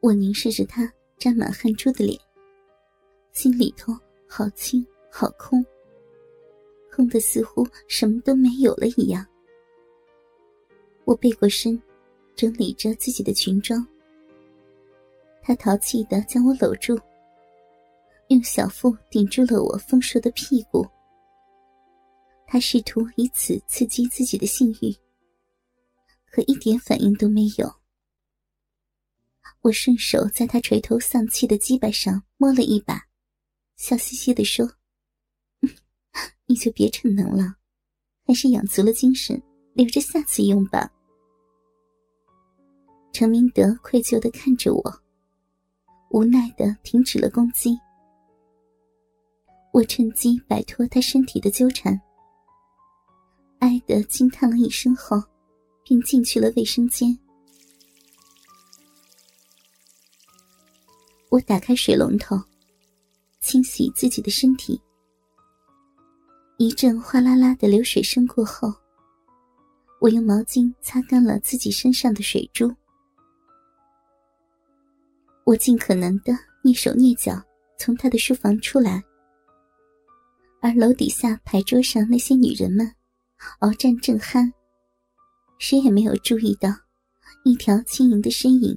我凝视着他沾满汗珠的脸，心里头好轻好空，空的似乎什么都没有了一样。我背过身，整理着自己的裙装。他淘气的将我搂住，用小腹顶住了我丰硕的屁股。他试图以此刺激自己的性欲，可一点反应都没有。我顺手在他垂头丧气的鸡巴上摸了一把，笑嘻嘻的说：“你就别逞能了，还是养足了精神，留着下次用吧。”程明德愧疚的看着我，无奈的停止了攻击。我趁机摆脱他身体的纠缠，哀的惊叹了一声后，便进去了卫生间。我打开水龙头，清洗自己的身体。一阵哗啦啦的流水声过后，我用毛巾擦干了自己身上的水珠。我尽可能的蹑手蹑脚从他的书房出来，而楼底下牌桌上那些女人们，鏖战正酣，谁也没有注意到一条轻盈的身影，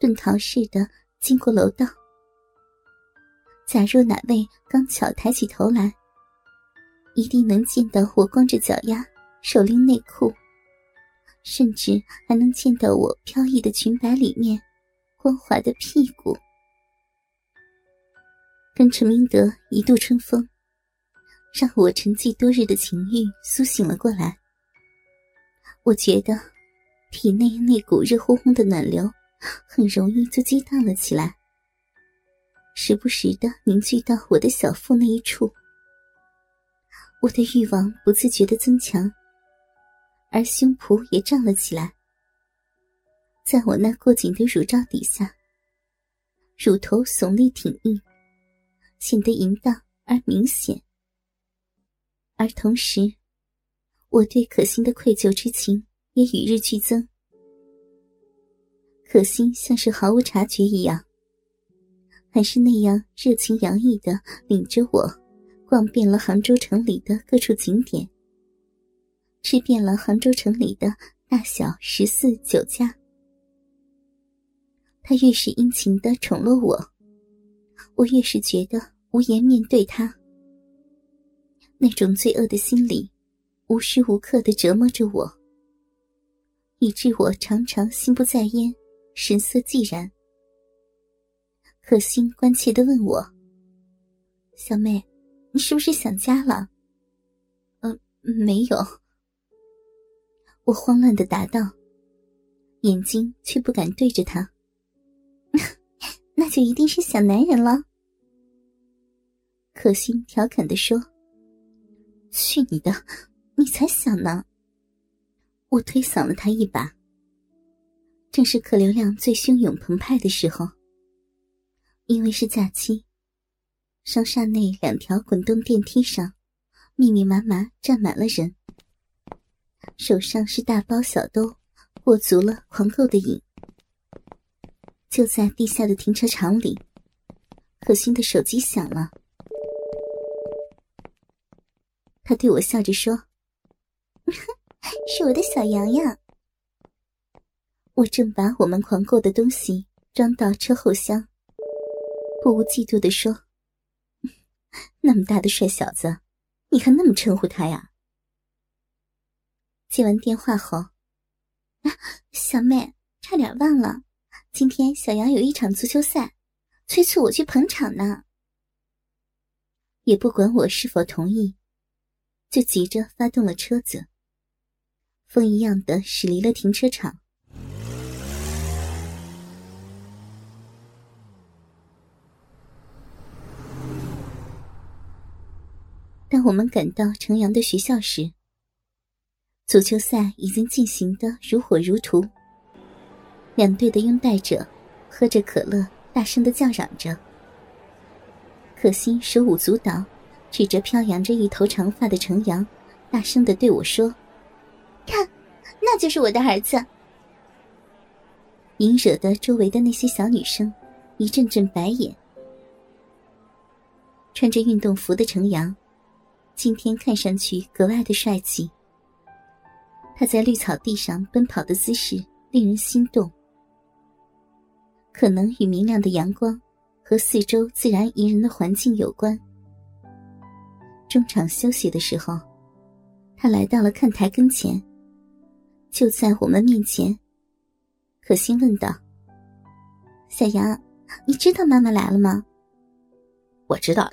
遁逃似的。经过楼道，假若哪位刚巧抬起头来，一定能见到我光着脚丫、手拎内裤，甚至还能见到我飘逸的裙摆里面光滑的屁股。跟陈明德一度春风，让我沉寂多日的情欲苏醒了过来。我觉得体内那股热烘烘的暖流。很容易就激荡了起来，时不时的凝聚到我的小腹那一处。我的欲望不自觉的增强，而胸脯也胀了起来。在我那过紧的乳罩底下，乳头耸立挺硬，显得淫荡而明显。而同时，我对可心的愧疚之情也与日俱增。可心像是毫无察觉一样，还是那样热情洋溢的领着我，逛遍了杭州城里的各处景点，吃遍了杭州城里的大小十四酒家。他越是殷勤的宠落我，我越是觉得无颜面对他。那种罪恶的心理，无时无刻的折磨着我，以致我常常心不在焉。神色寂然，可心关切的问我：“小妹，你是不是想家了？”“嗯，没有。”我慌乱的答道，眼睛却不敢对着他。“那就一定是想男人了。”可心调侃的说。“去你的，你才想呢！”我推搡了他一把。正是客流量最汹涌澎湃的时候。因为是假期，商厦内两条滚动电梯上，密密麻麻站满了人，手上是大包小兜，过足了狂购的瘾。就在地下的停车场里，可心的手机响了，他对我笑着说：“ 是我的小洋洋。”我正把我们狂购的东西装到车后厢，不无嫉妒的说：“那么大的帅小子，你还那么称呼他呀？”接完电话后，小妹，差点忘了，今天小杨有一场足球赛，催促我去捧场呢。也不管我是否同意，就急着发动了车子，风一样的驶离了停车场。当我们赶到城阳的学校时，足球赛已经进行的如火如荼。两队的拥戴者喝着可乐，大声的叫嚷着。可心手舞足蹈，指着飘扬着一头长发的程阳，大声的对我说：“看，那就是我的儿子。”引惹得周围的那些小女生一阵阵白眼。穿着运动服的程阳，今天看上去格外的帅气。他在绿草地上奔跑的姿势令人心动，可能与明亮的阳光和四周自然宜人的环境有关。中场休息的时候，他来到了看台跟前，就在我们面前。可心问道：“小杨，你知道妈妈来了吗？”“我知道的，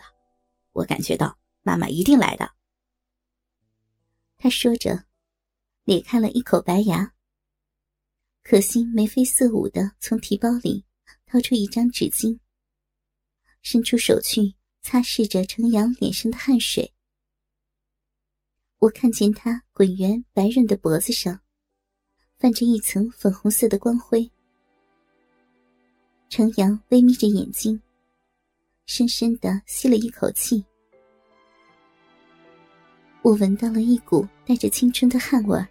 我感觉到妈妈一定来的。”他说着，咧开了一口白牙。可心眉飞色舞的从提包里掏出一张纸巾，伸出手去擦拭着程阳脸上的汗水。我看见他滚圆白润的脖子上。泛着一层粉红色的光辉，程阳微眯着眼睛，深深的吸了一口气。我闻到了一股带着青春的汗味儿，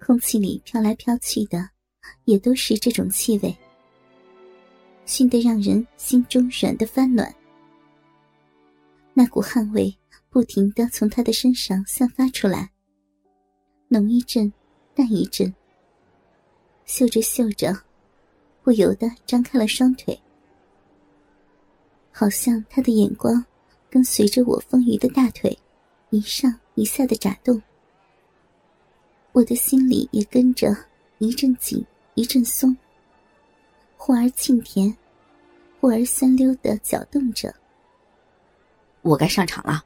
空气里飘来飘去的，也都是这种气味，熏得让人心中软的发暖。那股汗味不停的从他的身上散发出来，浓一阵。淡一阵，嗅着嗅着，不由得张开了双腿，好像他的眼光跟随着我丰腴的大腿一上一下的眨动，我的心里也跟着一阵紧一阵松，忽而沁甜，忽而酸溜的搅动着。我该上场了。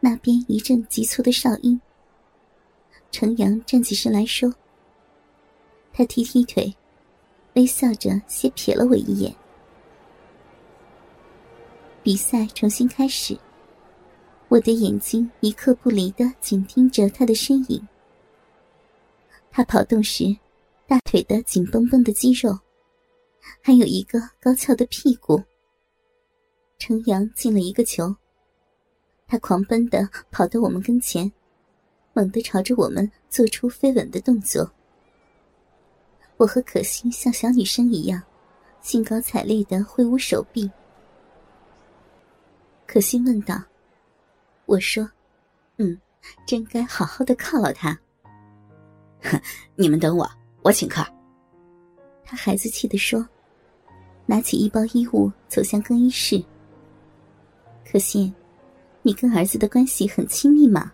那边一阵急促的哨音。程阳站起身来说：“他踢踢腿，微笑着先瞥了我一眼。比赛重新开始，我的眼睛一刻不离的紧盯着他的身影。他跑动时，大腿的紧绷绷的肌肉，还有一个高翘的屁股。程阳进了一个球，他狂奔的跑到我们跟前。”猛地朝着我们做出飞吻的动作，我和可心像小女生一样，兴高采烈的挥舞手臂。可心问道：“我说，嗯，真该好好的犒劳他。”哼，你们等我，我请客。他孩子气的说，拿起一包衣物走向更衣室。可心，你跟儿子的关系很亲密吗？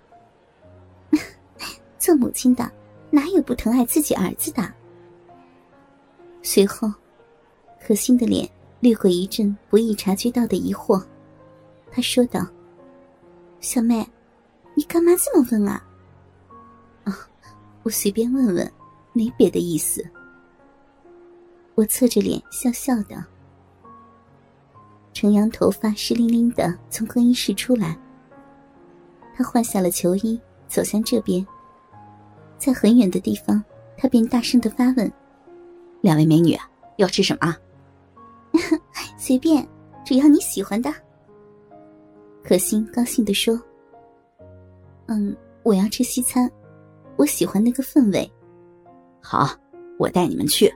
做母亲的，哪有不疼爱自己儿子的？随后，可心的脸掠过一阵不易察觉到的疑惑，他说道：“小妹，你干嘛这么问啊？”“啊，我随便问问，没别的意思。”我侧着脸笑笑的。程阳头发湿淋淋的从更衣室出来，他换下了球衣，走向这边。在很远的地方，他便大声的发问：“两位美女，要吃什么？”“ 随便，只要你喜欢的。”可心高兴的说：“嗯，我要吃西餐，我喜欢那个氛围。”“好，我带你们去。”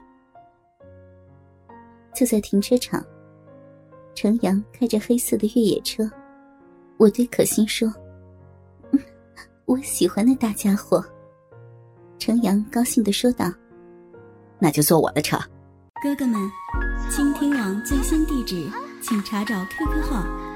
就在停车场，程阳开着黑色的越野车，我对可心说：“我喜欢那大家伙。”程阳高兴的说道：“那就坐我的车。”哥哥们，倾听网最新地址，请查找 QQ 号